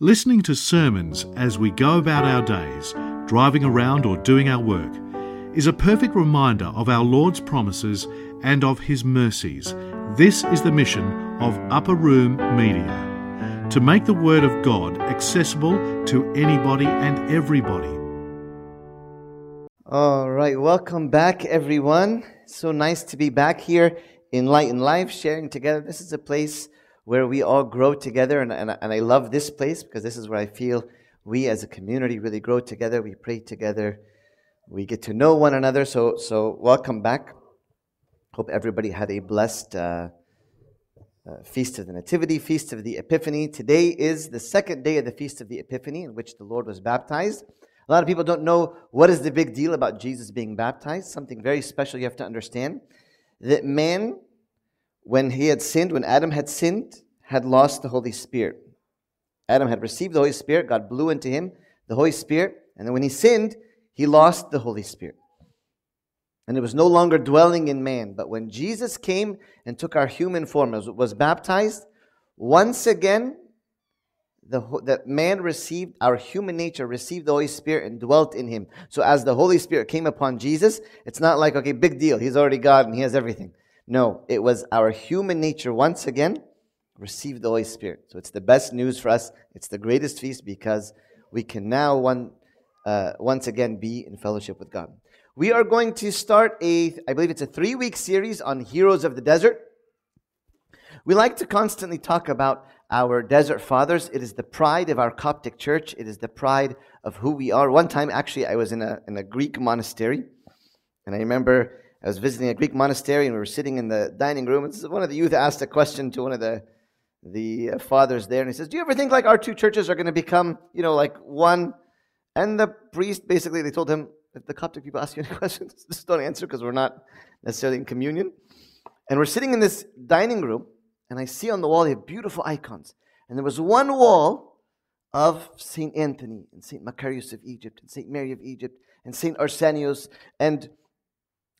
Listening to sermons as we go about our days, driving around or doing our work, is a perfect reminder of our Lord's promises and of His mercies. This is the mission of Upper Room Media to make the Word of God accessible to anybody and everybody. All right, welcome back, everyone. So nice to be back here in Light and Life, sharing together. This is a place where we all grow together, and, and, and I love this place because this is where I feel we as a community really grow together. We pray together, we get to know one another. So, so welcome back. Hope everybody had a blessed uh, uh, Feast of the Nativity, Feast of the Epiphany. Today is the second day of the Feast of the Epiphany in which the Lord was baptized. A lot of people don't know what is the big deal about Jesus being baptized. Something very special you have to understand that man, when he had sinned, when Adam had sinned, had lost the Holy Spirit. Adam had received the Holy Spirit, God blew into him the Holy Spirit, and then when he sinned, he lost the Holy Spirit. And it was no longer dwelling in man. But when Jesus came and took our human form, was baptized, once again, the, the man received, our human nature received the Holy Spirit and dwelt in him. So as the Holy Spirit came upon Jesus, it's not like, okay, big deal, he's already God and he has everything. No, it was our human nature once again received the Holy Spirit. So it's the best news for us. It's the greatest feast because we can now one, uh, once again be in fellowship with God. We are going to start a, I believe it's a three week series on heroes of the desert. We like to constantly talk about our desert fathers. It is the pride of our Coptic church. It is the pride of who we are. One time, actually, I was in a, in a Greek monastery, and I remember I was visiting a Greek monastery, and we were sitting in the dining room. And one of the youth asked a question to one of the the uh, fathers there, and he says, "Do you ever think like our two churches are going to become, you know, like one?" And the priest basically they told him, "If the Coptic people ask you any questions, just don't answer because we're not necessarily in communion." And we're sitting in this dining room, and I see on the wall they have beautiful icons, and there was one wall of Saint Anthony and Saint Macarius of Egypt and Saint Mary of Egypt and Saint Arsenius and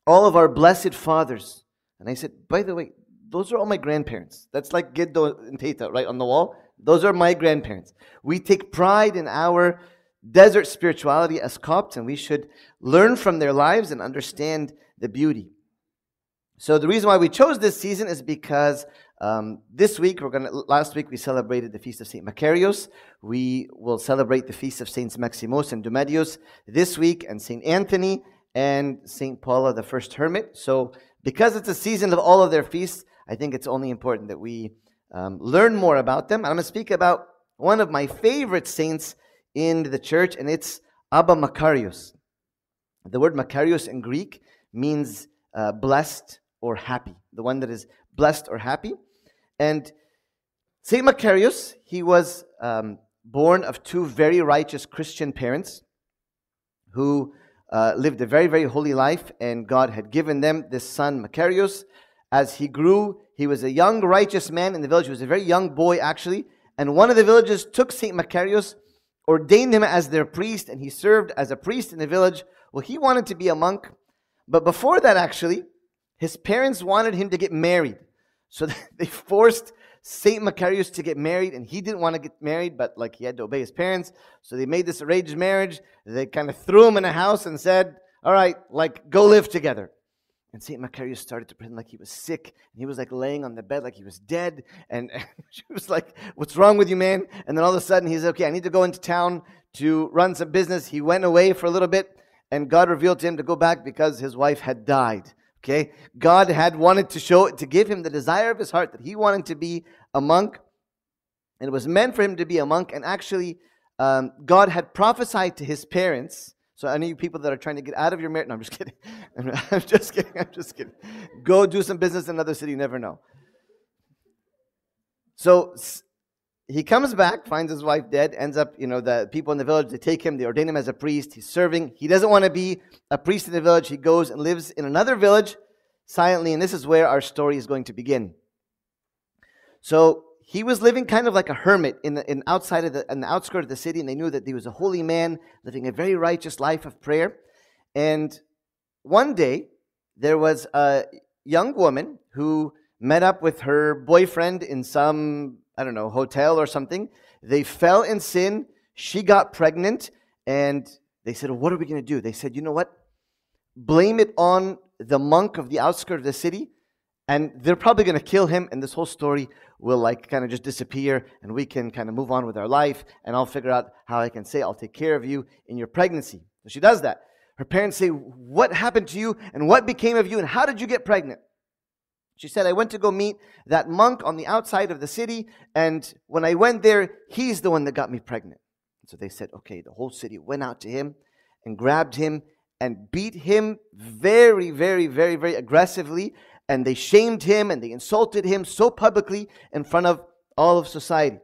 all of our blessed fathers. And I said, by the way, those are all my grandparents. That's like Giddo and Tata, right, on the wall. Those are my grandparents. We take pride in our desert spirituality as Copts, and we should learn from their lives and understand the beauty. So the reason why we chose this season is because um, this week we're gonna. Last week we celebrated the feast of Saint Macarius. We will celebrate the feast of Saints Maximus and Domedius this week, and Saint Anthony and Saint Paula, the first hermit. So because it's a season of all of their feasts, I think it's only important that we um, learn more about them. I'm going to speak about one of my favorite saints in the church, and it's Abba Macarius. The word Macarius in Greek means uh, blessed or happy, the one that is blessed or happy. And Saint Macarius, he was um, born of two very righteous Christian parents who uh, lived a very, very holy life, and God had given them this son, Macarius. As he grew, he was a young, righteous man in the village. He was a very young boy, actually. And one of the villagers took St. Macarius, ordained him as their priest, and he served as a priest in the village. Well, he wanted to be a monk. But before that, actually, his parents wanted him to get married. So they forced St. Macarius to get married, and he didn't want to get married, but like he had to obey his parents. So they made this arranged marriage. They kind of threw him in a house and said, All right, like, go live together. And St. Macarius started to pretend like he was sick. And he was like laying on the bed like he was dead. And, and she was like, What's wrong with you, man? And then all of a sudden he said, Okay, I need to go into town to run some business. He went away for a little bit. And God revealed to him to go back because his wife had died. Okay? God had wanted to show, to give him the desire of his heart that he wanted to be a monk. And it was meant for him to be a monk. And actually, um, God had prophesied to his parents so any people that are trying to get out of your marriage, no, I'm just kidding. I'm just kidding. I'm just kidding. Go do some business in another city. You never know. So he comes back, finds his wife dead, ends up, you know, the people in the village, they take him, they ordain him as a priest. He's serving. He doesn't want to be a priest in the village. He goes and lives in another village silently, and this is where our story is going to begin. So he was living kind of like a hermit in the in outside of the in the outskirts of the city, and they knew that he was a holy man living a very righteous life of prayer. And one day there was a young woman who met up with her boyfriend in some I don't know, hotel or something. They fell in sin. She got pregnant. And they said, What are we going to do? They said, You know what? Blame it on the monk of the outskirts of the city. And they're probably going to kill him. And this whole story will like kind of just disappear. And we can kind of move on with our life. And I'll figure out how I can say, I'll take care of you in your pregnancy. So she does that. Her parents say, What happened to you? And what became of you? And how did you get pregnant? She said, I went to go meet that monk on the outside of the city, and when I went there, he's the one that got me pregnant. So they said, okay, the whole city went out to him and grabbed him and beat him very, very, very, very aggressively, and they shamed him and they insulted him so publicly in front of all of society.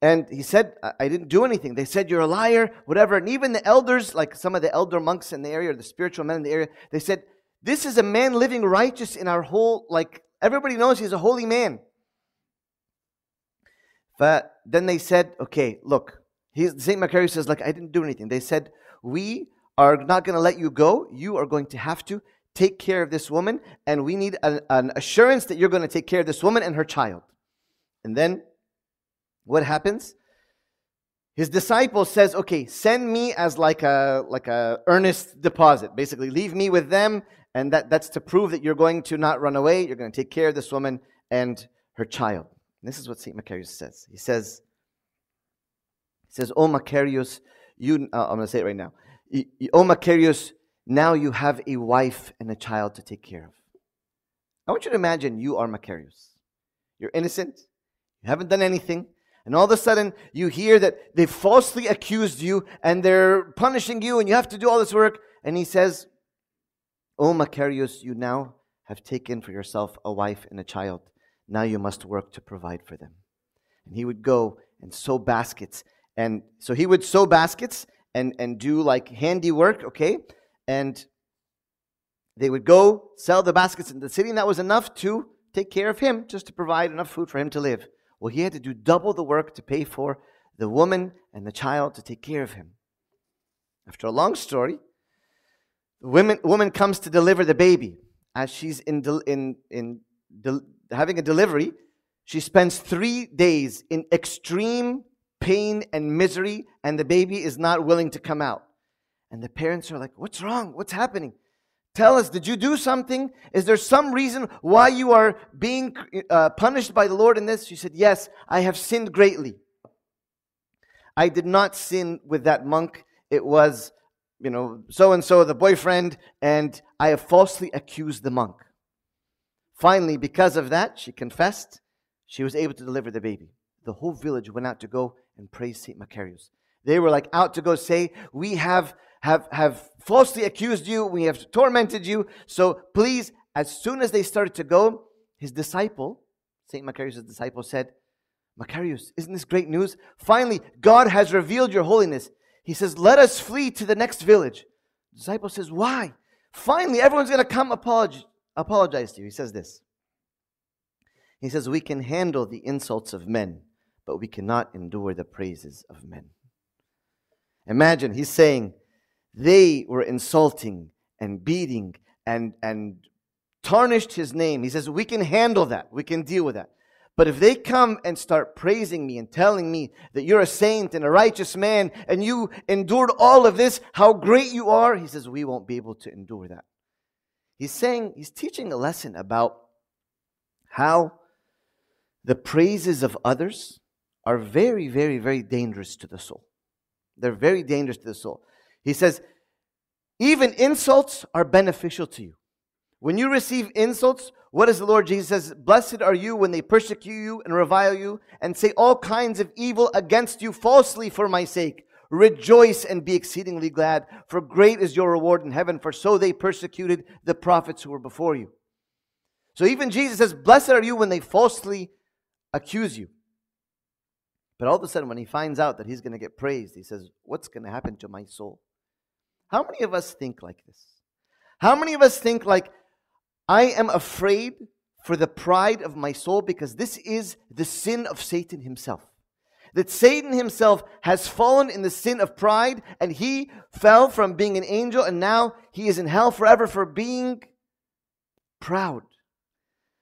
And he said, I didn't do anything. They said, You're a liar, whatever. And even the elders, like some of the elder monks in the area, or the spiritual men in the area, they said, This is a man living righteous in our whole, like, everybody knows he's a holy man. But then they said, Okay, look, St. Macarius says, Like, I didn't do anything. They said, We are not going to let you go. You are going to have to take care of this woman, and we need an, an assurance that you're going to take care of this woman and her child. And then what happens? His disciple says, "Okay, send me as like a like a earnest deposit. Basically, leave me with them, and that, that's to prove that you're going to not run away. You're going to take care of this woman and her child." And this is what Saint Macarius says. He says, "He says, oh Macarius, you. Uh, I'm going to say it right now. Oh Macarius, now you have a wife and a child to take care of. I want you to imagine you are Macarius. You're innocent. You haven't done anything. And all of a sudden, you hear that they falsely accused you and they're punishing you and you have to do all this work. And he says, O Macarius, you now have taken for yourself a wife and a child. Now you must work to provide for them. And he would go and sew baskets. And so he would sew baskets and, and do like handiwork, okay? And they would go sell the baskets in the city, and that was enough to take care of him, just to provide enough food for him to live. Well, he had to do double the work to pay for the woman and the child to take care of him. After a long story, the woman, woman comes to deliver the baby. As she's in, in, in having a delivery, she spends three days in extreme pain and misery, and the baby is not willing to come out. And the parents are like, What's wrong? What's happening? Tell us, did you do something? Is there some reason why you are being uh, punished by the Lord in this? She said, Yes, I have sinned greatly. I did not sin with that monk. It was, you know, so and so, the boyfriend, and I have falsely accused the monk. Finally, because of that, she confessed. She was able to deliver the baby. The whole village went out to go and praise St. Macarius. They were like out to go say, We have have, have falsely accused you, we have tormented you. So please, as soon as they started to go, his disciple, St. Macarius' disciple, said, Macarius, isn't this great news? Finally, God has revealed your holiness. He says, Let us flee to the next village. The disciple says, Why? Finally, everyone's going to come apologize, apologize to you. He says this. He says, We can handle the insults of men, but we cannot endure the praises of men. Imagine, he's saying, they were insulting and beating and, and tarnished his name. He says, We can handle that. We can deal with that. But if they come and start praising me and telling me that you're a saint and a righteous man and you endured all of this, how great you are, he says, we won't be able to endure that. He's saying, he's teaching a lesson about how the praises of others are very, very, very dangerous to the soul. They're very dangerous to the soul. He says, even insults are beneficial to you. When you receive insults, what does the Lord Jesus says? Blessed are you when they persecute you and revile you and say all kinds of evil against you falsely for my sake. Rejoice and be exceedingly glad, for great is your reward in heaven, for so they persecuted the prophets who were before you. So even Jesus says, Blessed are you when they falsely accuse you. But all of a sudden, when he finds out that he's going to get praised, he says, What's going to happen to my soul? How many of us think like this? How many of us think like, I am afraid for the pride of my soul because this is the sin of Satan himself. That Satan himself has fallen in the sin of pride and he fell from being an angel and now he is in hell forever for being proud.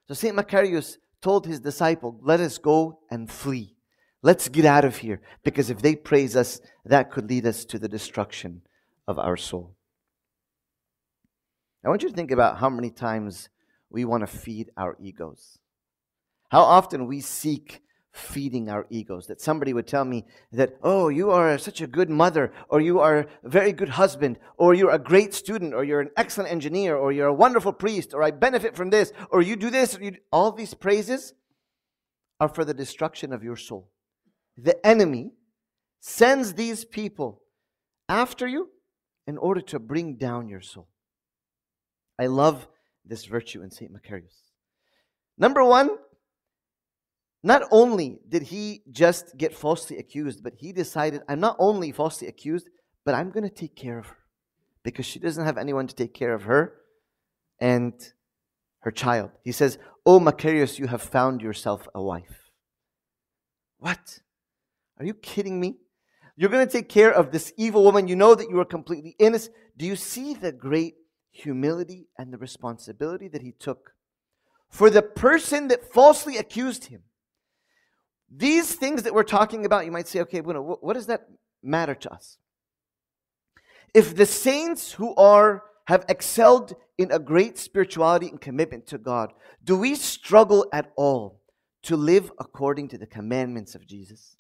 So St. Macarius told his disciple, Let us go and flee. Let's get out of here. Because if they praise us, that could lead us to the destruction of our soul. I want you to think about how many times we want to feed our egos. How often we seek feeding our egos. That somebody would tell me that, oh, you are such a good mother, or you are a very good husband, or you're a great student, or you're an excellent engineer, or you're a wonderful priest, or I benefit from this, or you do this. You do... All these praises are for the destruction of your soul. The enemy sends these people after you in order to bring down your soul. I love this virtue in St. Macarius. Number one, not only did he just get falsely accused, but he decided, I'm not only falsely accused, but I'm going to take care of her because she doesn't have anyone to take care of her and her child. He says, Oh, Macarius, you have found yourself a wife. What? Are you kidding me? You're going to take care of this evil woman. You know that you are completely innocent. Do you see the great humility and the responsibility that he took for the person that falsely accused him? These things that we're talking about, you might say, okay, what does that matter to us? If the saints who are have excelled in a great spirituality and commitment to God, do we struggle at all to live according to the commandments of Jesus?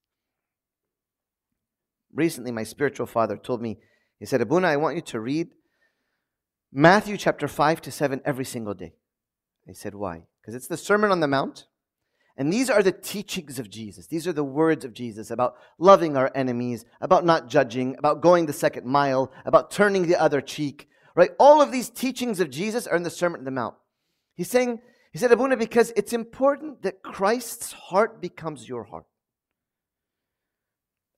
Recently, my spiritual father told me, he said, Abuna, I want you to read Matthew chapter 5 to 7 every single day. I said, why? Because it's the Sermon on the Mount. And these are the teachings of Jesus. These are the words of Jesus about loving our enemies, about not judging, about going the second mile, about turning the other cheek, right? All of these teachings of Jesus are in the Sermon on the Mount. He's saying, he said, Abuna, because it's important that Christ's heart becomes your heart.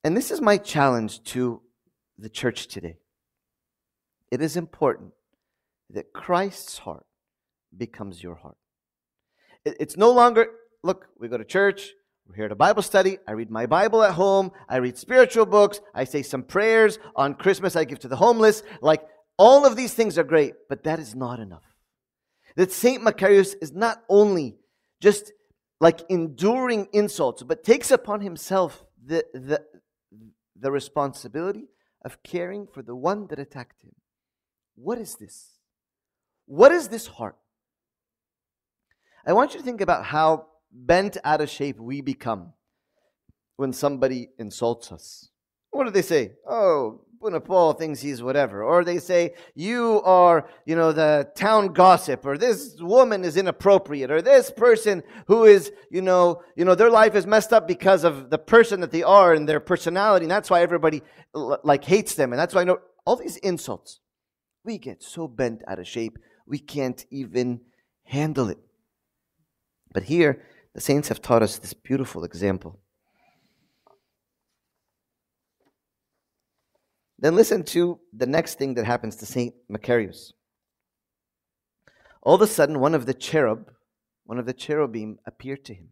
And this is my challenge to the church today. It is important that Christ's heart becomes your heart. It's no longer look, we go to church, we're here to Bible study. I read my Bible at home. I read spiritual books. I say some prayers. On Christmas, I give to the homeless. Like, all of these things are great, but that is not enough. That St. Macarius is not only just like enduring insults, but takes upon himself the, the, the responsibility of caring for the one that attacked him. What is this? What is this heart? I want you to think about how bent out of shape we become when somebody insults us. What do they say? Oh, Buna Paul thinks he's whatever. Or they say, you are, you know, the town gossip, or this woman is inappropriate, or this person who is, you know, you know, their life is messed up because of the person that they are and their personality, and that's why everybody like hates them, and that's why know all these insults. We get so bent out of shape, we can't even handle it. But here, the saints have taught us this beautiful example. Then listen to the next thing that happens to Saint Macarius. All of a sudden, one of the cherub, one of the cherubim appeared to him.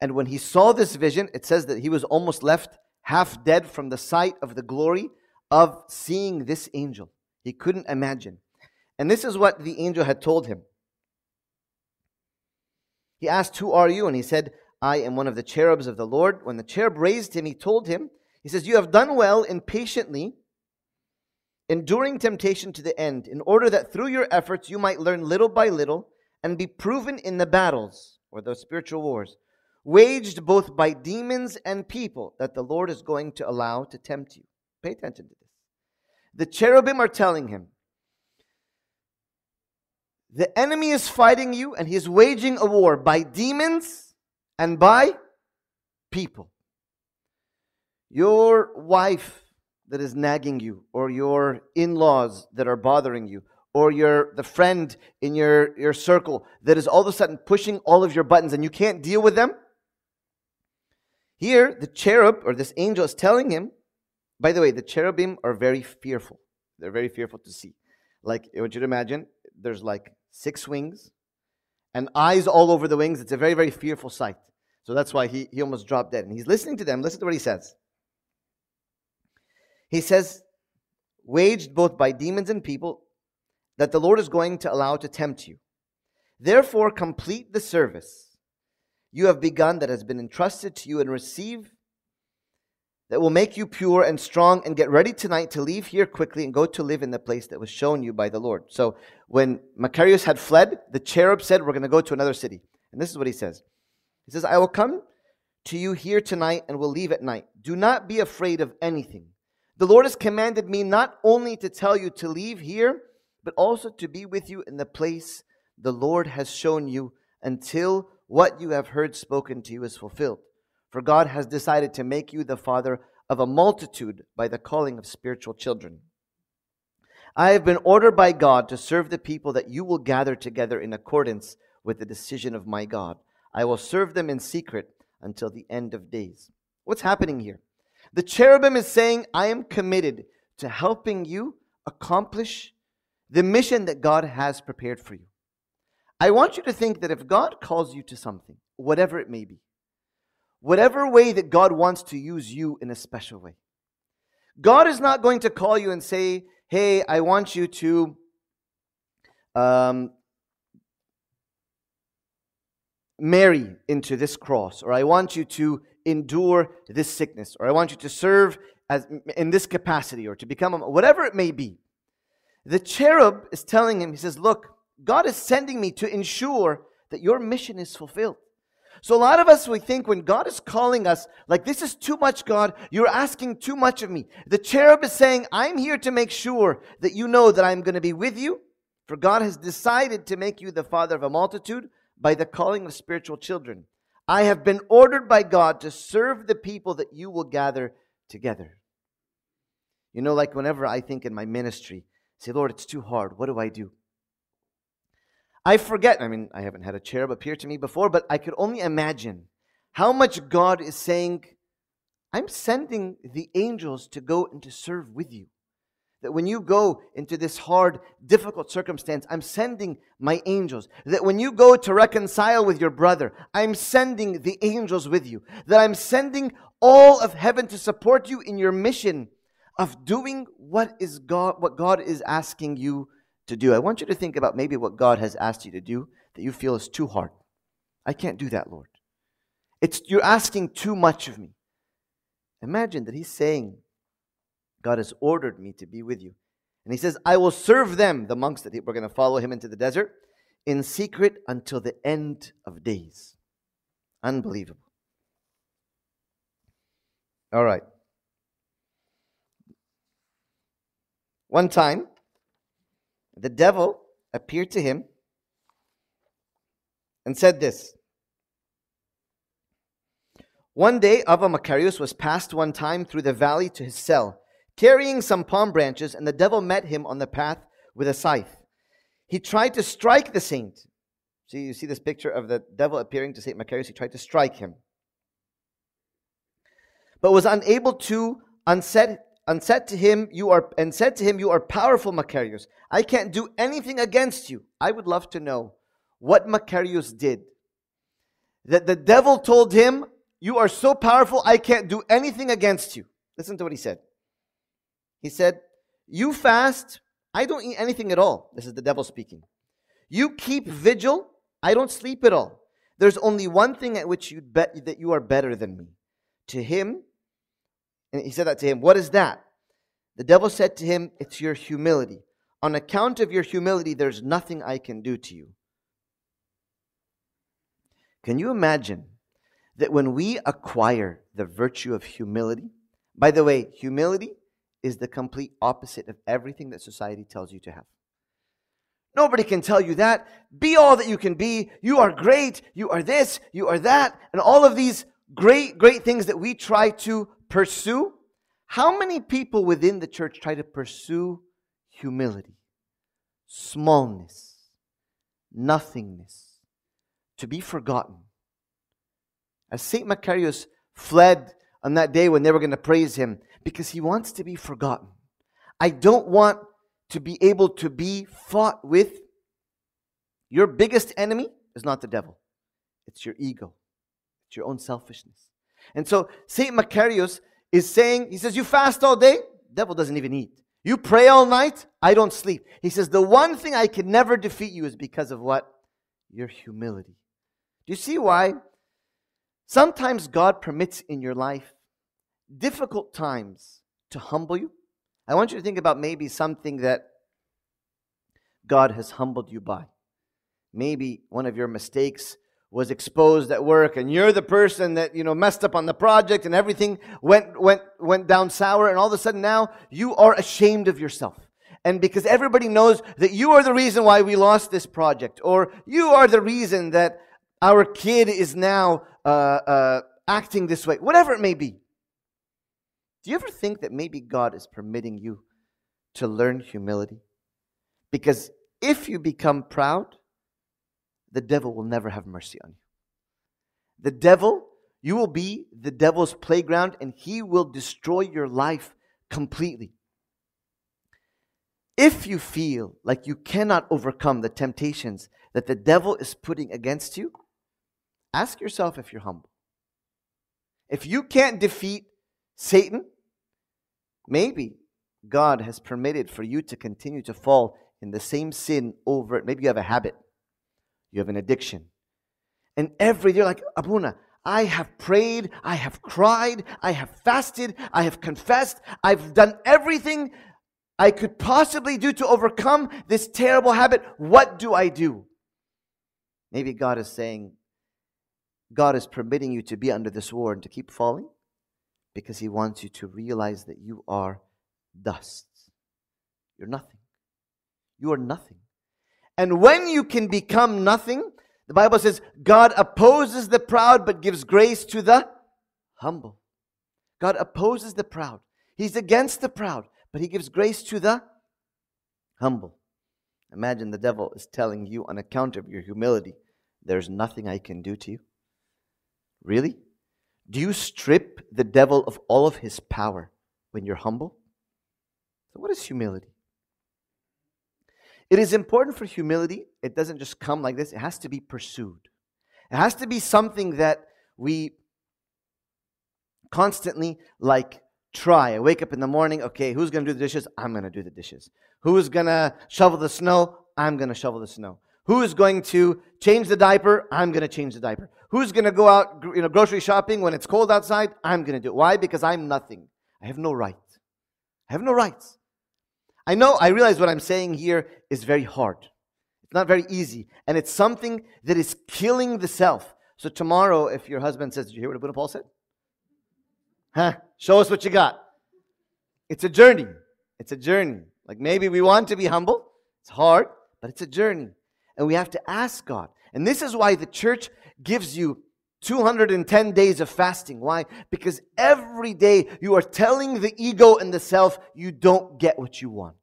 And when he saw this vision, it says that he was almost left half dead from the sight of the glory of seeing this angel. He couldn't imagine. And this is what the angel had told him. He asked, Who are you? And he said, I am one of the cherubs of the Lord. When the cherub raised him, he told him, He says, You have done well in patiently enduring temptation to the end, in order that through your efforts you might learn little by little and be proven in the battles, or the spiritual wars, waged both by demons and people that the Lord is going to allow to tempt you. Pay attention to this. The cherubim are telling him, the enemy is fighting you and he is waging a war by demons and by people. Your wife that is nagging you, or your in laws that are bothering you, or your the friend in your, your circle that is all of a sudden pushing all of your buttons and you can't deal with them. Here, the cherub or this angel is telling him, by the way, the cherubim are very fearful. They're very fearful to see. Like, I want you to imagine there's like six wings, and eyes all over the wings. It's a very, very fearful sight. So that's why he, he almost dropped dead. And he's listening to them. Listen to what he says. He says, waged both by demons and people, that the Lord is going to allow to tempt you. Therefore, complete the service, you have begun that has been entrusted to you and receive that will make you pure and strong and get ready tonight to leave here quickly and go to live in the place that was shown you by the Lord. So when Macarius had fled, the cherub said, We're going to go to another city. And this is what he says He says, I will come to you here tonight and will leave at night. Do not be afraid of anything. The Lord has commanded me not only to tell you to leave here, but also to be with you in the place the Lord has shown you until what you have heard spoken to you is fulfilled. For God has decided to make you the father of a multitude by the calling of spiritual children. I have been ordered by God to serve the people that you will gather together in accordance with the decision of my God. I will serve them in secret until the end of days. What's happening here? The cherubim is saying, I am committed to helping you accomplish the mission that God has prepared for you. I want you to think that if God calls you to something, whatever it may be, whatever way that God wants to use you in a special way. God is not going to call you and say, Hey, I want you to um, marry into this cross, or I want you to endure this sickness, or I want you to serve as, in this capacity, or to become a, whatever it may be. The cherub is telling him, He says, Look, God is sending me to ensure that your mission is fulfilled. So a lot of us, we think when God is calling us, like, this is too much, God. You're asking too much of me. The cherub is saying, I'm here to make sure that you know that I'm going to be with you. For God has decided to make you the father of a multitude by the calling of spiritual children. I have been ordered by God to serve the people that you will gather together. You know, like whenever I think in my ministry, say, Lord, it's too hard. What do I do? I forget, I mean, I haven't had a cherub appear to me before, but I could only imagine how much God is saying, I'm sending the angels to go and to serve with you. That when you go into this hard, difficult circumstance, I'm sending my angels. That when you go to reconcile with your brother, I'm sending the angels with you. That I'm sending all of heaven to support you in your mission of doing what is God, what God is asking you to do. I want you to think about maybe what God has asked you to do that you feel is too hard. I can't do that, Lord. It's you're asking too much of me. Imagine that he's saying, God has ordered me to be with you. And he says, I will serve them, the monks that were going to follow him into the desert, in secret until the end of days. Unbelievable. All right. One time, the devil appeared to him and said this One day, Abba Macarius was passed one time through the valley to his cell, carrying some palm branches, and the devil met him on the path with a scythe. He tried to strike the saint. See, you see this picture of the devil appearing to Saint Macarius. He tried to strike him, but was unable to unset said to him, You are and said to him, You are powerful, Macarius. I can't do anything against you. I would love to know what Macarius did. That the devil told him, You are so powerful, I can't do anything against you. Listen to what he said. He said, You fast, I don't eat anything at all. This is the devil speaking. You keep vigil, I don't sleep at all. There's only one thing at which you bet that you are better than me. To him, and he said that to him. What is that? The devil said to him, It's your humility. On account of your humility, there's nothing I can do to you. Can you imagine that when we acquire the virtue of humility, by the way, humility is the complete opposite of everything that society tells you to have. Nobody can tell you that. Be all that you can be. You are great. You are this. You are that. And all of these great, great things that we try to pursue. How many people within the church try to pursue humility, smallness, nothingness, to be forgotten? As St. Macarius fled on that day when they were going to praise him because he wants to be forgotten. I don't want to be able to be fought with. Your biggest enemy is not the devil, it's your ego, it's your own selfishness. And so St. Macarius is saying, he says, You fast all day, devil doesn't even eat. You pray all night, I don't sleep. He says, The one thing I can never defeat you is because of what? Your humility. Do you see why Sometimes God permits in your life difficult times to humble you. I want you to think about maybe something that God has humbled you by. Maybe one of your mistakes was exposed at work and you're the person that you know messed up on the project and everything went went went down sour and all of a sudden now you are ashamed of yourself and because everybody knows that you are the reason why we lost this project or you are the reason that our kid is now uh, uh, acting this way, whatever it may be. Do you ever think that maybe God is permitting you to learn humility? Because if you become proud, the devil will never have mercy on you. The devil, you will be the devil's playground and he will destroy your life completely. If you feel like you cannot overcome the temptations that the devil is putting against you, Ask yourself if you're humble. If you can't defeat Satan, maybe God has permitted for you to continue to fall in the same sin over. it. Maybe you have a habit, you have an addiction. And every day, you're like, Abuna, I have prayed, I have cried, I have fasted, I have confessed, I've done everything I could possibly do to overcome this terrible habit. What do I do? Maybe God is saying, God is permitting you to be under this war and to keep falling because He wants you to realize that you are dust. You're nothing. You are nothing. And when you can become nothing, the Bible says God opposes the proud but gives grace to the humble. God opposes the proud. He's against the proud, but He gives grace to the humble. Imagine the devil is telling you, on account of your humility, there's nothing I can do to you. Really? Do you strip the devil of all of his power when you're humble? So, what is humility? It is important for humility. It doesn't just come like this, it has to be pursued. It has to be something that we constantly like try. I wake up in the morning, okay, who's going to do the dishes? I'm going to do the dishes. Who's going to shovel the snow? I'm going to shovel the snow. Who is going to change the diaper? I'm going to change the diaper. Who's going to go out, you know, grocery shopping when it's cold outside? I'm going to do it. Why? Because I'm nothing. I have no right. I have no rights. I know, I realize what I'm saying here is very hard. It's not very easy. And it's something that is killing the self. So tomorrow, if your husband says, Did you hear what Abuna Paul said? Huh? Show us what you got. It's a journey. It's a journey. Like maybe we want to be humble. It's hard, but it's a journey and we have to ask God. And this is why the church gives you 210 days of fasting. Why? Because every day you are telling the ego and the self you don't get what you want.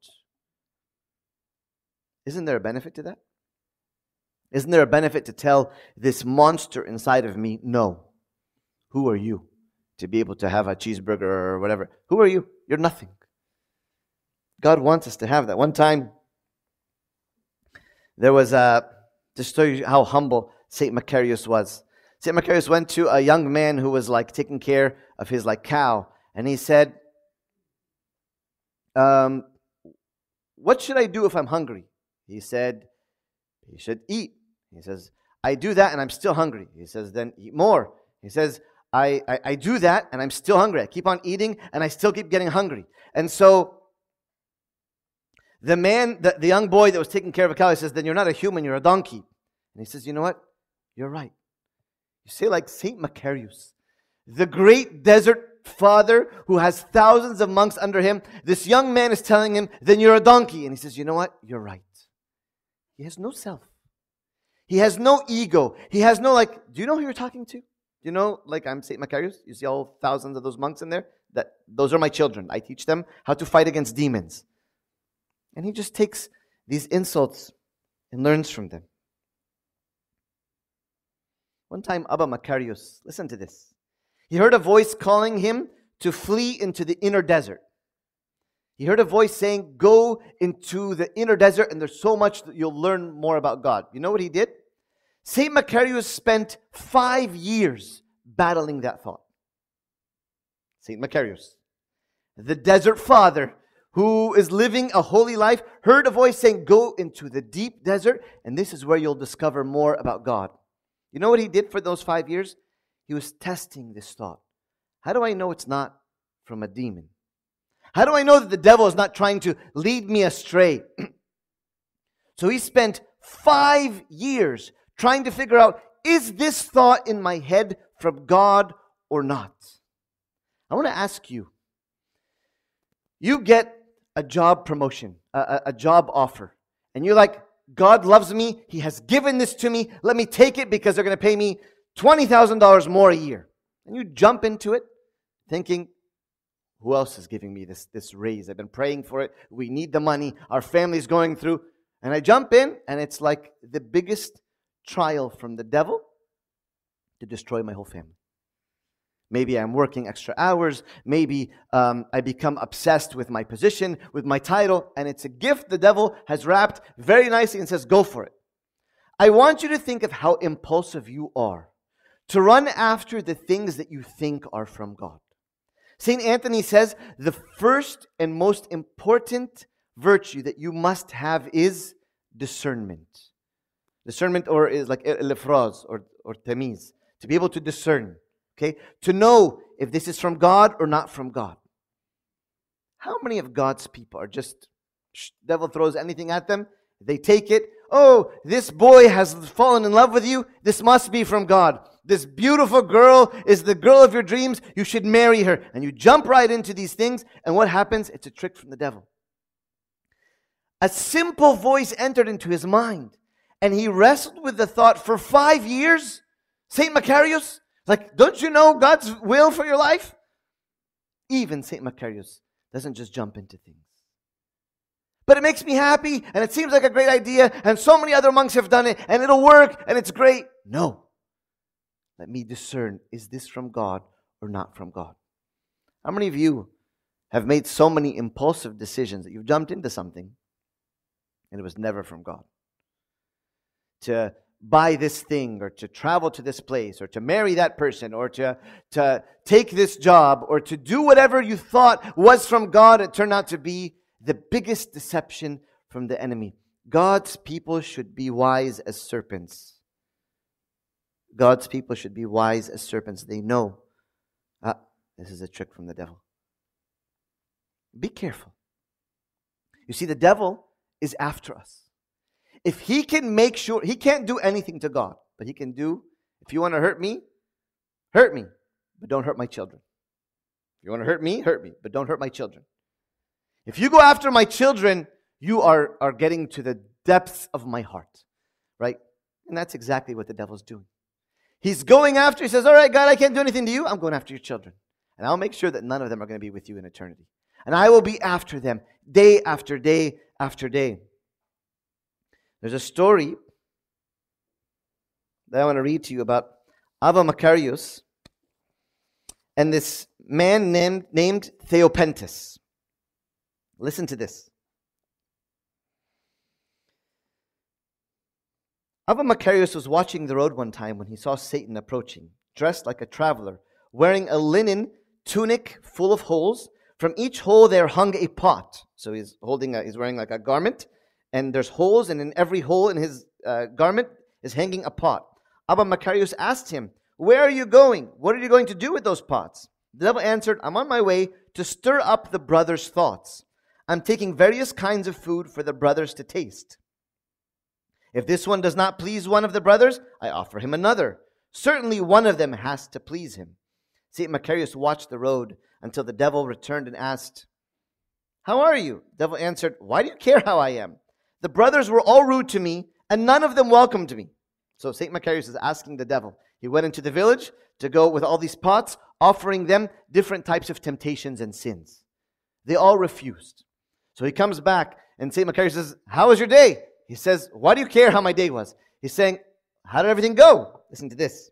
Isn't there a benefit to that? Isn't there a benefit to tell this monster inside of me, no? Who are you to be able to have a cheeseburger or whatever? Who are you? You're nothing. God wants us to have that. One time, there was uh, a, to show you how humble St. Macarius was. St. Macarius went to a young man who was like taking care of his like cow, and he said, um, What should I do if I'm hungry? He said, You should eat. He says, I do that and I'm still hungry. He says, Then eat more. He says, I, I, I do that and I'm still hungry. I keep on eating and I still keep getting hungry. And so the man, the, the young boy that was taking care of a cow, he says, Then you're not a human, you're a donkey. And he says, You know what? You're right. You say, like St. Macarius, the great desert father who has thousands of monks under him. This young man is telling him, Then you're a donkey. And he says, You know what? You're right. He has no self. He has no ego. He has no, like, do you know who you're talking to? Do you know, like, I'm St. Macarius? You see all thousands of those monks in there? That Those are my children. I teach them how to fight against demons. And he just takes these insults and learns from them. One time, Abba Macarius, listen to this. He heard a voice calling him to flee into the inner desert. He heard a voice saying, Go into the inner desert, and there's so much that you'll learn more about God. You know what he did? St. Macarius spent five years battling that thought. St. Macarius, the desert father, who is living a holy life heard a voice saying, Go into the deep desert, and this is where you'll discover more about God. You know what he did for those five years? he was testing this thought. How do I know it's not from a demon? How do I know that the devil is not trying to lead me astray? so he spent five years trying to figure out is this thought in my head from God or not? I want to ask you you get a job promotion, a, a, job offer, and you're like, God loves me. He has given this to me. Let me take it because they're going to pay me $20,000 more a year. And you jump into it thinking, who else is giving me this, this raise? I've been praying for it. We need the money. Our family's going through. And I jump in, and it's like the biggest trial from the devil to destroy my whole family. Maybe I'm working extra hours. Maybe um, I become obsessed with my position, with my title, and it's a gift the devil has wrapped very nicely and says, Go for it. I want you to think of how impulsive you are to run after the things that you think are from God. St. Anthony says the first and most important virtue that you must have is discernment. Discernment, or is like elefraz or, or tamiz, to be able to discern, okay? To know if this is from God or not from God. How many of God's people are just, devil throws anything at them, they take it. Oh, this boy has fallen in love with you. This must be from God. This beautiful girl is the girl of your dreams. You should marry her. And you jump right into these things. And what happens? It's a trick from the devil. A simple voice entered into his mind. And he wrestled with the thought for five years. St. Macarius, like, don't you know God's will for your life? Even St. Macarius doesn't just jump into things. But it makes me happy and it seems like a great idea, and so many other monks have done it, and it'll work and it's great. No. Let me discern is this from God or not from God? How many of you have made so many impulsive decisions that you've jumped into something and it was never from God? To buy this thing or to travel to this place or to marry that person or to, to take this job or to do whatever you thought was from God, it turned out to be the biggest deception from the enemy. God's people should be wise as serpents. God's people should be wise as serpents. They know, ah, this is a trick from the devil. Be careful. You see, the devil is after us. If he can make sure, he can't do anything to God, but he can do, if you want to hurt me, hurt me, but don't hurt my children. If you want to hurt me, hurt me, but don't hurt my children. If you go after my children, you are, are getting to the depths of my heart, right? And that's exactly what the devil's doing. He's going after, he says, All right, God, I can't do anything to you. I'm going after your children. And I'll make sure that none of them are going to be with you in eternity. And I will be after them day after day after day. There's a story that I want to read to you about Abba Macarius and this man named, named Theopentus. Listen to this. Abba Macarius was watching the road one time when he saw Satan approaching, dressed like a traveler, wearing a linen tunic full of holes. From each hole there hung a pot. So he's holding, a, he's wearing like a garment, and there's holes, and in every hole in his uh, garment is hanging a pot. Abba Macarius asked him, Where are you going? What are you going to do with those pots? The devil answered, I'm on my way to stir up the brothers' thoughts. I'm taking various kinds of food for the brothers to taste. If this one does not please one of the brothers, I offer him another. Certainly one of them has to please him. St. Macarius watched the road until the devil returned and asked, How are you? The devil answered, Why do you care how I am? The brothers were all rude to me, and none of them welcomed me. So St. Macarius is asking the devil. He went into the village to go with all these pots, offering them different types of temptations and sins. They all refused. So he comes back, and St. Macarius says, How was your day? He says, Why do you care how my day was? He's saying, How did everything go? Listen to this.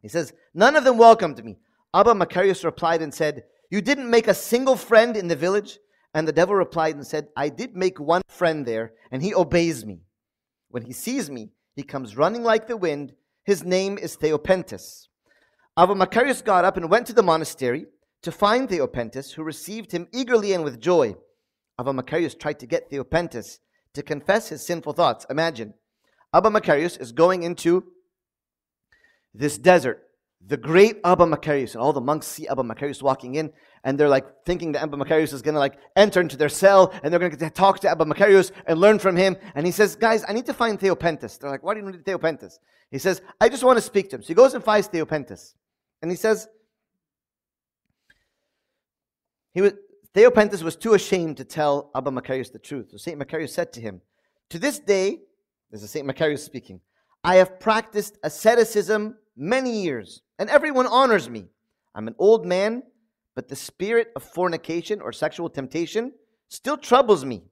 He says, None of them welcomed me. Abba Macarius replied and said, You didn't make a single friend in the village? And the devil replied and said, I did make one friend there, and he obeys me. When he sees me, he comes running like the wind. His name is Theopentus. Abba Macarius got up and went to the monastery to find Theopentus, who received him eagerly and with joy. Abba Macarius tried to get Theopentus to confess his sinful thoughts. Imagine, Abba Macarius is going into this desert the great Abba Macarius. And all the monks see Abba Macarius walking in, and they're like thinking that Abba Macarius is going to like enter into their cell, and they're going to talk to Abba Macarius and learn from him. And he says, Guys, I need to find Theopentus. They're like, Why do you need Theopentus? He says, I just want to speak to him. So he goes and finds Theopentus. And he says, he was, Theopentus was too ashamed to tell Abba Macarius the truth. So St. Macarius said to him, To this day, this is St. Macarius speaking, I have practiced asceticism many years, and everyone honors me. I'm an old man, but the spirit of fornication or sexual temptation still troubles me.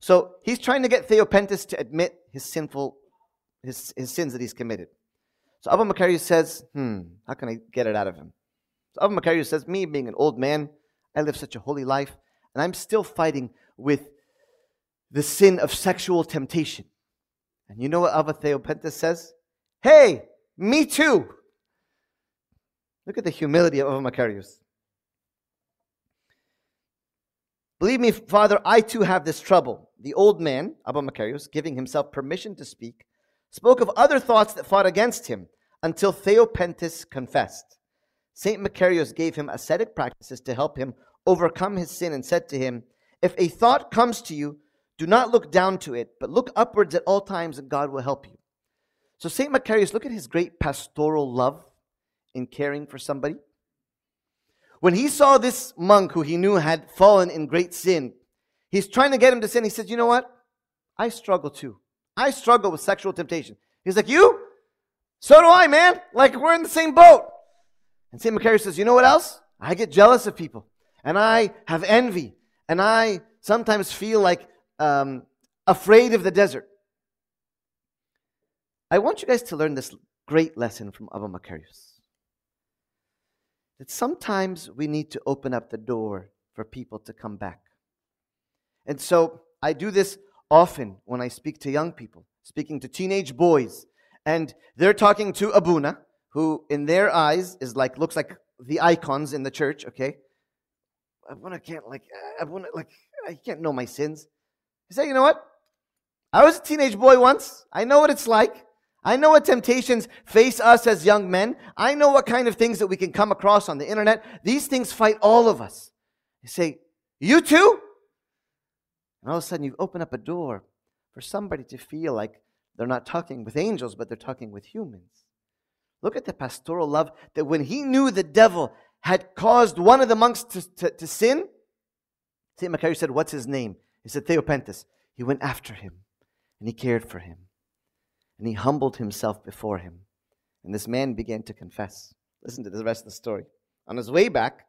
So he's trying to get Theopemptus to admit his sinful, his, his sins that he's committed. So Abba Macarius says, hmm, how can I get it out of him? So Abba Macarius says, me being an old man, I live such a holy life, and I'm still fighting with the sin of sexual temptation. And you know what Abba Theopemptus says? Hey, me too. Look at the humility of Macarius. Believe me, Father, I too have this trouble. The old man, Abba Macarius, giving himself permission to speak, spoke of other thoughts that fought against him until Theopemptus confessed. St. Macarius gave him ascetic practices to help him overcome his sin and said to him, If a thought comes to you, do not look down to it, but look upwards at all times, and God will help you. So, St. Macarius, look at his great pastoral love in caring for somebody. When he saw this monk who he knew had fallen in great sin, he's trying to get him to sin. He says, You know what? I struggle too. I struggle with sexual temptation. He's like, You? So do I, man. Like, we're in the same boat. And St. Macarius says, You know what else? I get jealous of people, and I have envy, and I sometimes feel like um, afraid of the desert. I want you guys to learn this great lesson from Abba Macarius. That sometimes we need to open up the door for people to come back. And so I do this often when I speak to young people, speaking to teenage boys, and they're talking to Abuna, who in their eyes is like looks like the icons in the church, okay? Abuna can't like uh, Abuna like I can't know my sins. He said, you know what? I was a teenage boy once. I know what it's like. I know what temptations face us as young men. I know what kind of things that we can come across on the internet. These things fight all of us. You say, You too? And all of a sudden, you open up a door for somebody to feel like they're not talking with angels, but they're talking with humans. Look at the pastoral love that when he knew the devil had caused one of the monks to, to, to sin, St. Macarius said, What's his name? He said, Theopemptus. He went after him and he cared for him and he humbled himself before him. And this man began to confess. Listen to the rest of the story. On his way back,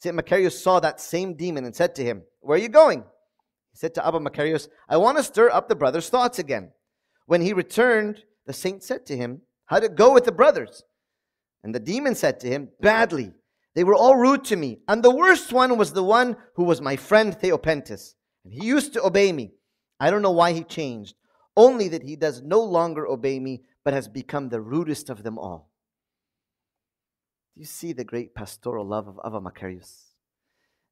St. Macarius saw that same demon and said to him, Where are you going? He said to Abba Macarius, I want to stir up the brothers' thoughts again. When he returned, the saint said to him, How'd it go with the brothers? And the demon said to him, Badly. They were all rude to me. And the worst one was the one who was my friend Theopemptus. And he used to obey me. I don't know why he changed only that he does no longer obey me, but has become the rudest of them all. Do you see the great pastoral love of Abba Macarius?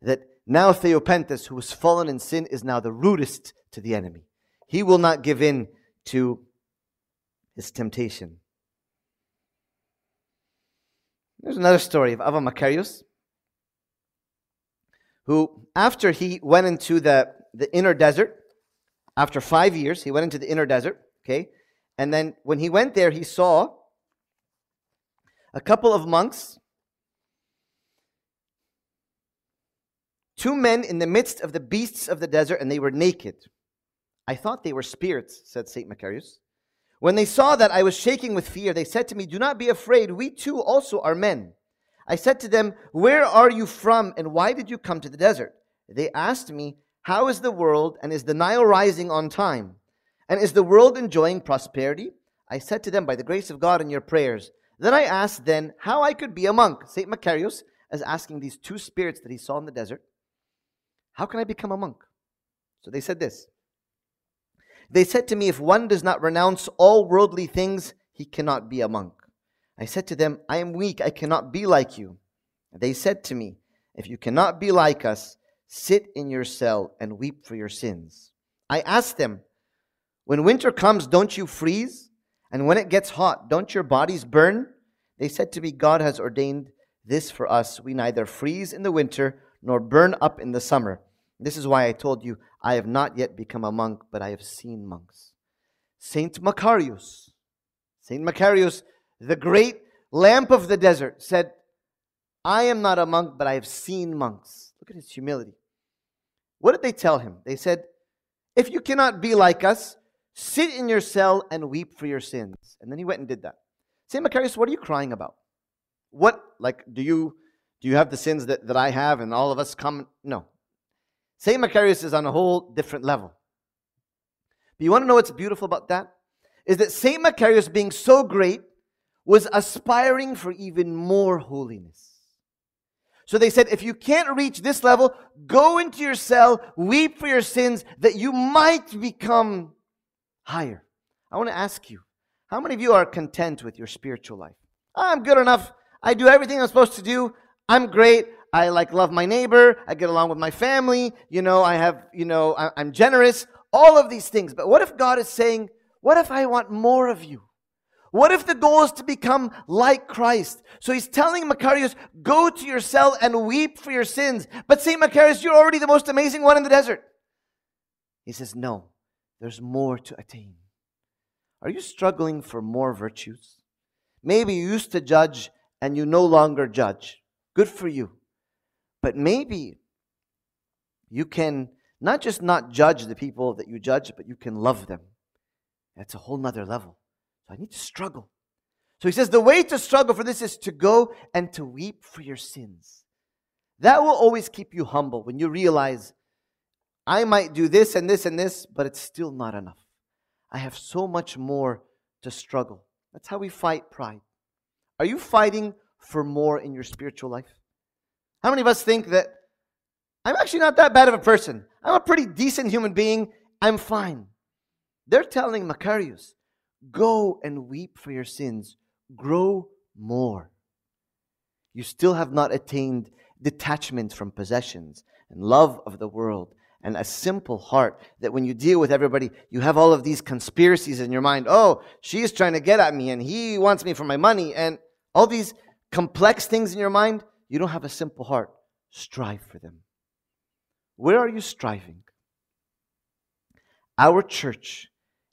That now Theopemptus, who was fallen in sin, is now the rudest to the enemy. He will not give in to his temptation. There's another story of Abba Macarius, who, after he went into the, the inner desert, after five years, he went into the inner desert, okay? And then when he went there, he saw a couple of monks, two men in the midst of the beasts of the desert, and they were naked. I thought they were spirits, said St. Macarius. When they saw that I was shaking with fear, they said to me, Do not be afraid, we too also are men. I said to them, Where are you from, and why did you come to the desert? They asked me, how is the world, and is the Nile rising on time? And is the world enjoying prosperity? I said to them, By the grace of God and your prayers. Then I asked then how I could be a monk. St. Macarius is asking these two spirits that he saw in the desert, How can I become a monk? So they said this. They said to me, If one does not renounce all worldly things, he cannot be a monk. I said to them, I am weak, I cannot be like you. They said to me, If you cannot be like us, Sit in your cell and weep for your sins. I asked them, When winter comes, don't you freeze? And when it gets hot, don't your bodies burn? They said to me, God has ordained this for us. We neither freeze in the winter nor burn up in the summer. This is why I told you, I have not yet become a monk, but I have seen monks. Saint Macarius, Saint Macarius, the great lamp of the desert, said, I am not a monk, but I have seen monks. Look at his humility. What did they tell him? They said, If you cannot be like us, sit in your cell and weep for your sins. And then he went and did that. Saint Macarius, what are you crying about? What, like, do you do you have the sins that, that I have and all of us come? No. Saint Macarius is on a whole different level. But you want to know what's beautiful about that? Is that Saint Macarius, being so great, was aspiring for even more holiness. So they said, if you can't reach this level, go into your cell, weep for your sins, that you might become higher. I want to ask you, how many of you are content with your spiritual life? I'm good enough. I do everything I'm supposed to do. I'm great. I like love my neighbor. I get along with my family. You know, I have, you know, I, I'm generous. All of these things. But what if God is saying, what if I want more of you? What if the goal is to become like Christ? So he's telling Macarius, go to your cell and weep for your sins. But St. Macarius, you're already the most amazing one in the desert. He says, no, there's more to attain. Are you struggling for more virtues? Maybe you used to judge and you no longer judge. Good for you. But maybe you can not just not judge the people that you judge, but you can love them. That's a whole nother level. So I need to struggle. So he says the way to struggle for this is to go and to weep for your sins. That will always keep you humble when you realize I might do this and this and this, but it's still not enough. I have so much more to struggle. That's how we fight pride. Are you fighting for more in your spiritual life? How many of us think that I'm actually not that bad of a person? I'm a pretty decent human being. I'm fine. They're telling Macarius, go and weep for your sins, grow more. You still have not attained detachment from possessions and love of the world and a simple heart that when you deal with everybody, you have all of these conspiracies in your mind. Oh, she's trying to get at me and he wants me for my money and all these complex things in your mind. You don't have a simple heart. Strive for them. Where are you striving? Our church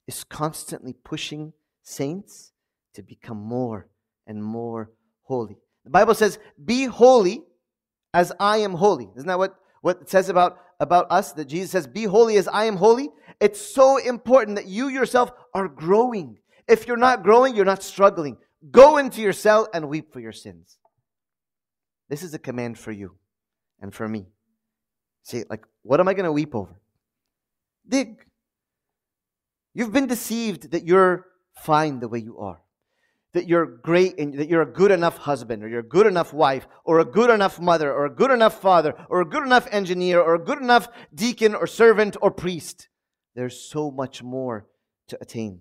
is constantly pushing saints to become more and more holy. The Bible says, Be holy as I am holy. Isn't that what, what it says about about us that Jesus says, Be holy as I am holy. It's so important that you yourself are growing. If you're not growing, you're not struggling. Go into your cell and weep for your sins. This is a command for you and for me. See, like, what am I going to weep over? Dig. You've been deceived that you're fine the way you are that you're great and that you're a good enough husband or you're a good enough wife or a good enough mother or a good enough father or a good enough engineer or a good enough deacon or servant or priest. There's so much more to attain.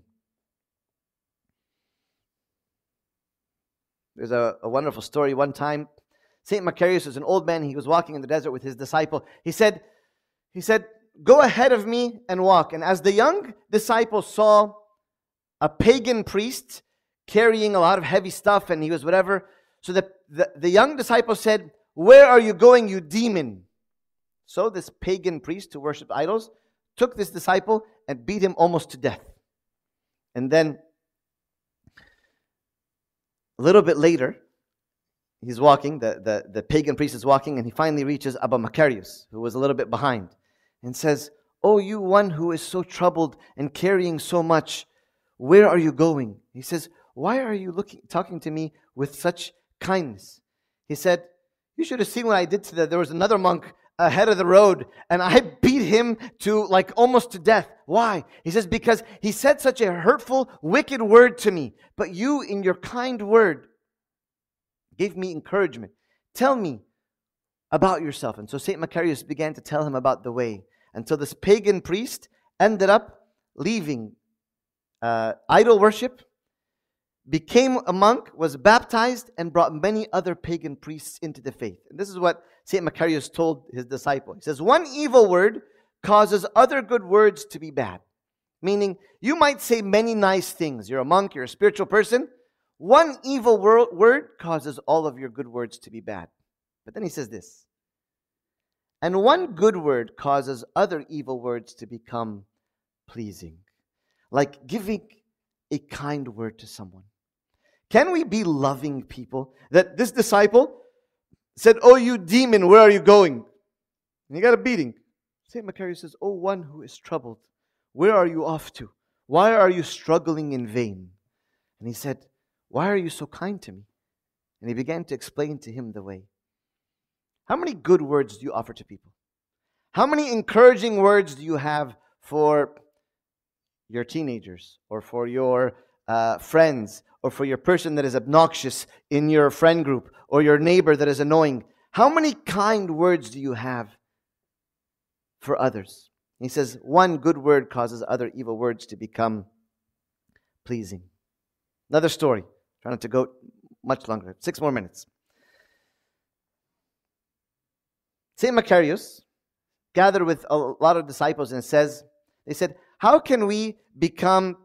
There's a, a wonderful story. One time, St. Macarius was an old man. He was walking in the desert with his disciple. He said, he said, Go ahead of me and walk. And as the young disciple saw a pagan priest carrying a lot of heavy stuff and he was whatever. So the, the, the young disciple said, Where are you going, you demon? So this pagan priest who worshiped idols took this disciple and beat him almost to death. And then a little bit later, he's walking, the, the, the pagan priest is walking, and he finally reaches Abba Macarius, who was a little bit behind, and says, Oh, you one who is so troubled and carrying so much, where are you going? He says, why are you looking, talking to me with such kindness? He said, You should have seen what I did to that. There was another monk ahead of the road and I beat him to like almost to death. Why? He says, Because he said such a hurtful, wicked word to me. But you, in your kind word, gave me encouragement. Tell me about yourself. And so St. Macarius began to tell him about the way until this pagan priest ended up leaving uh, idol worship became a monk, was baptized, and brought many other pagan priests into the faith. And this is what St. Macarius told his disciple. He says, One evil word causes other good words to be bad. Meaning, you might say many nice things. You're a monk, you're a spiritual person. One evil word causes all of your good words to be bad. But then he says this and one good word causes other evil words to become pleasing, like giving a kind word to someone. Can we be loving people? That this disciple said, Oh, you demon, where are you going? And he got a beating. St. Macarius says, Oh, one who is troubled, where are you off to? Why are you struggling in vain? And he said, Why are you so kind to me? And he began to explain to him the way. How many good words do you offer to people? How many encouraging words do you have for your teenagers or for your uh, friends or for your person that is obnoxious in your friend group or your neighbor that is annoying? How many kind words do you have for others? He says, one good word causes other evil words to become pleasing. Another story. Trying not to go much longer. Six more minutes. St. Macarius gathered with a lot of disciples and says, they said, How can we become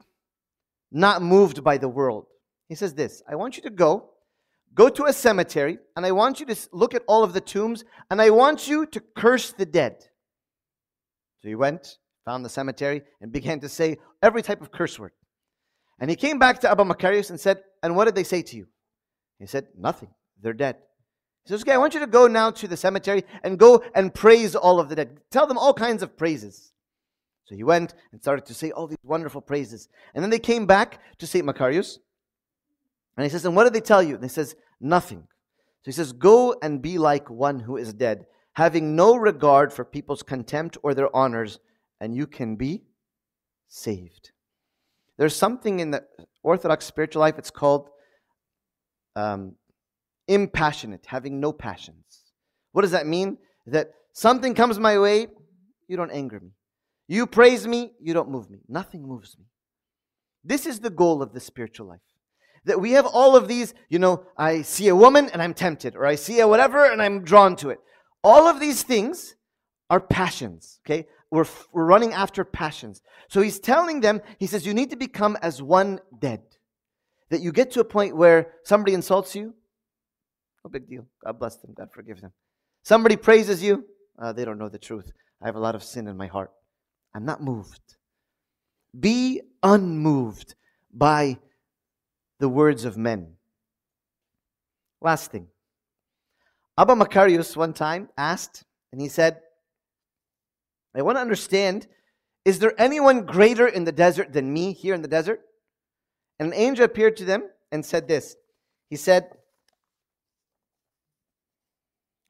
not moved by the world? He says this I want you to go, go to a cemetery, and I want you to look at all of the tombs, and I want you to curse the dead. So he went, found the cemetery, and began to say every type of curse word. And he came back to Abba Macarius and said, And what did they say to you? He said, Nothing. They're dead. He says, Okay, I want you to go now to the cemetery and go and praise all of the dead. Tell them all kinds of praises. So he went and started to say all these wonderful praises. And then they came back to St. Macarius. And he says, And what did they tell you? And he says, Nothing. So he says, Go and be like one who is dead, having no regard for people's contempt or their honors, and you can be saved. There's something in the Orthodox spiritual life, it's called um, impassionate, having no passions. What does that mean? That something comes my way, you don't anger me. You praise me, you don't move me. Nothing moves me. This is the goal of the spiritual life. That we have all of these, you know, I see a woman and I'm tempted, or I see a whatever and I'm drawn to it. All of these things are passions, okay? We're, we're running after passions. So he's telling them, he says, you need to become as one dead. That you get to a point where somebody insults you, no big deal. God bless them. God forgive them. Somebody praises you. Uh, they don't know the truth. I have a lot of sin in my heart. I'm not moved. Be unmoved by the words of men. Last thing. Abba Macarius one time asked, and he said, I want to understand is there anyone greater in the desert than me here in the desert? And an angel appeared to them and said this. He said,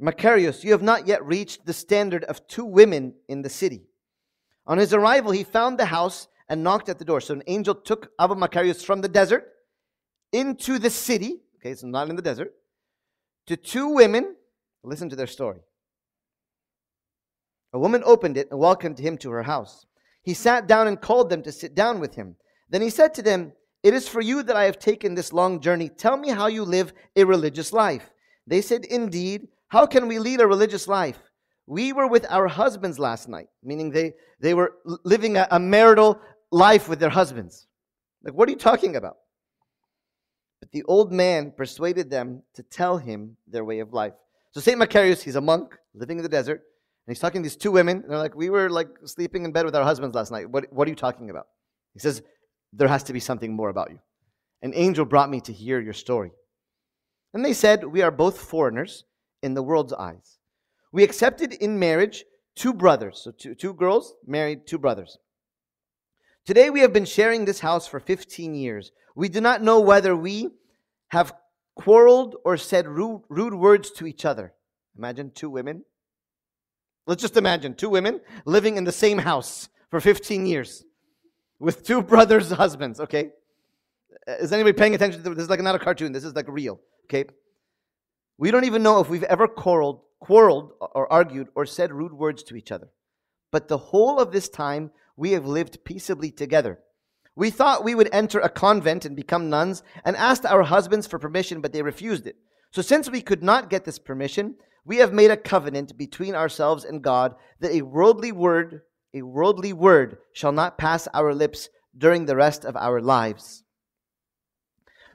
Macarius, you have not yet reached the standard of two women in the city. On his arrival, he found the house and knocked at the door. So an angel took Abba Macarius from the desert into the city. Okay, so not in the desert. To two women. Listen to their story. A woman opened it and welcomed him to her house. He sat down and called them to sit down with him. Then he said to them, It is for you that I have taken this long journey. Tell me how you live a religious life. They said, Indeed, how can we lead a religious life? We were with our husbands last night, meaning they, they were living a, a marital life with their husbands. Like, what are you talking about? But the old man persuaded them to tell him their way of life. So St. Macarius, he's a monk living in the desert, and he's talking to these two women, and they're like, We were like sleeping in bed with our husbands last night. What, what are you talking about? He says, There has to be something more about you. An angel brought me to hear your story. And they said, We are both foreigners in the world's eyes. We accepted in marriage two brothers, so two, two girls married two brothers. Today we have been sharing this house for 15 years. We do not know whether we have quarreled or said rude, rude words to each other. Imagine two women. Let's just imagine two women living in the same house for 15 years with two brothers' husbands, okay? Is anybody paying attention to this? This is like not a cartoon. This is like real, okay? We don't even know if we've ever quarreled, quarreled or argued or said rude words to each other. But the whole of this time, we have lived peaceably together. We thought we would enter a convent and become nuns and asked our husbands for permission, but they refused it. So, since we could not get this permission, we have made a covenant between ourselves and God that a worldly word, a worldly word, shall not pass our lips during the rest of our lives.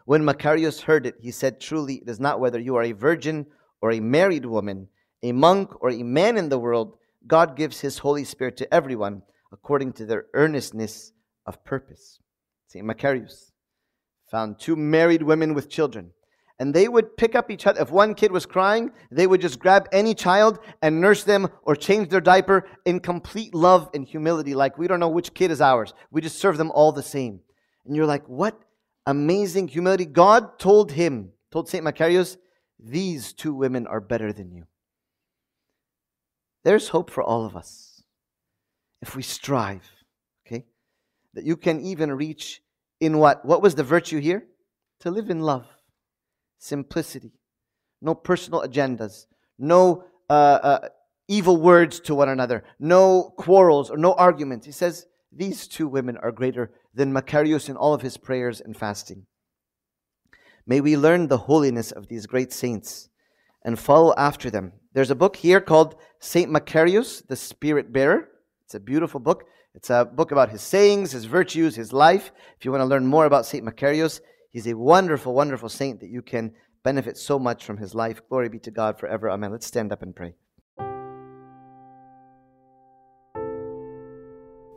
When Macarius heard it, he said, Truly, it is not whether you are a virgin or a married woman, a monk or a man in the world, God gives his Holy Spirit to everyone according to their earnestness of purpose. St. Macarius found two married women with children. And they would pick up each other. If one kid was crying, they would just grab any child and nurse them or change their diaper in complete love and humility. Like, we don't know which kid is ours. We just serve them all the same. And you're like, what amazing humility. God told him, told St. Macarius, these two women are better than you. There's hope for all of us if we strive, okay? That you can even reach in what? What was the virtue here? To live in love, simplicity, no personal agendas, no uh, uh, evil words to one another, no quarrels or no arguments. He says, These two women are greater than Macarius in all of his prayers and fasting. May we learn the holiness of these great saints and follow after them. There's a book here called Saint Macarius, the Spirit Bearer. It's a beautiful book. It's a book about his sayings, his virtues, his life. If you want to learn more about Saint Macarius, he's a wonderful, wonderful saint that you can benefit so much from his life. Glory be to God forever. Amen. Let's stand up and pray.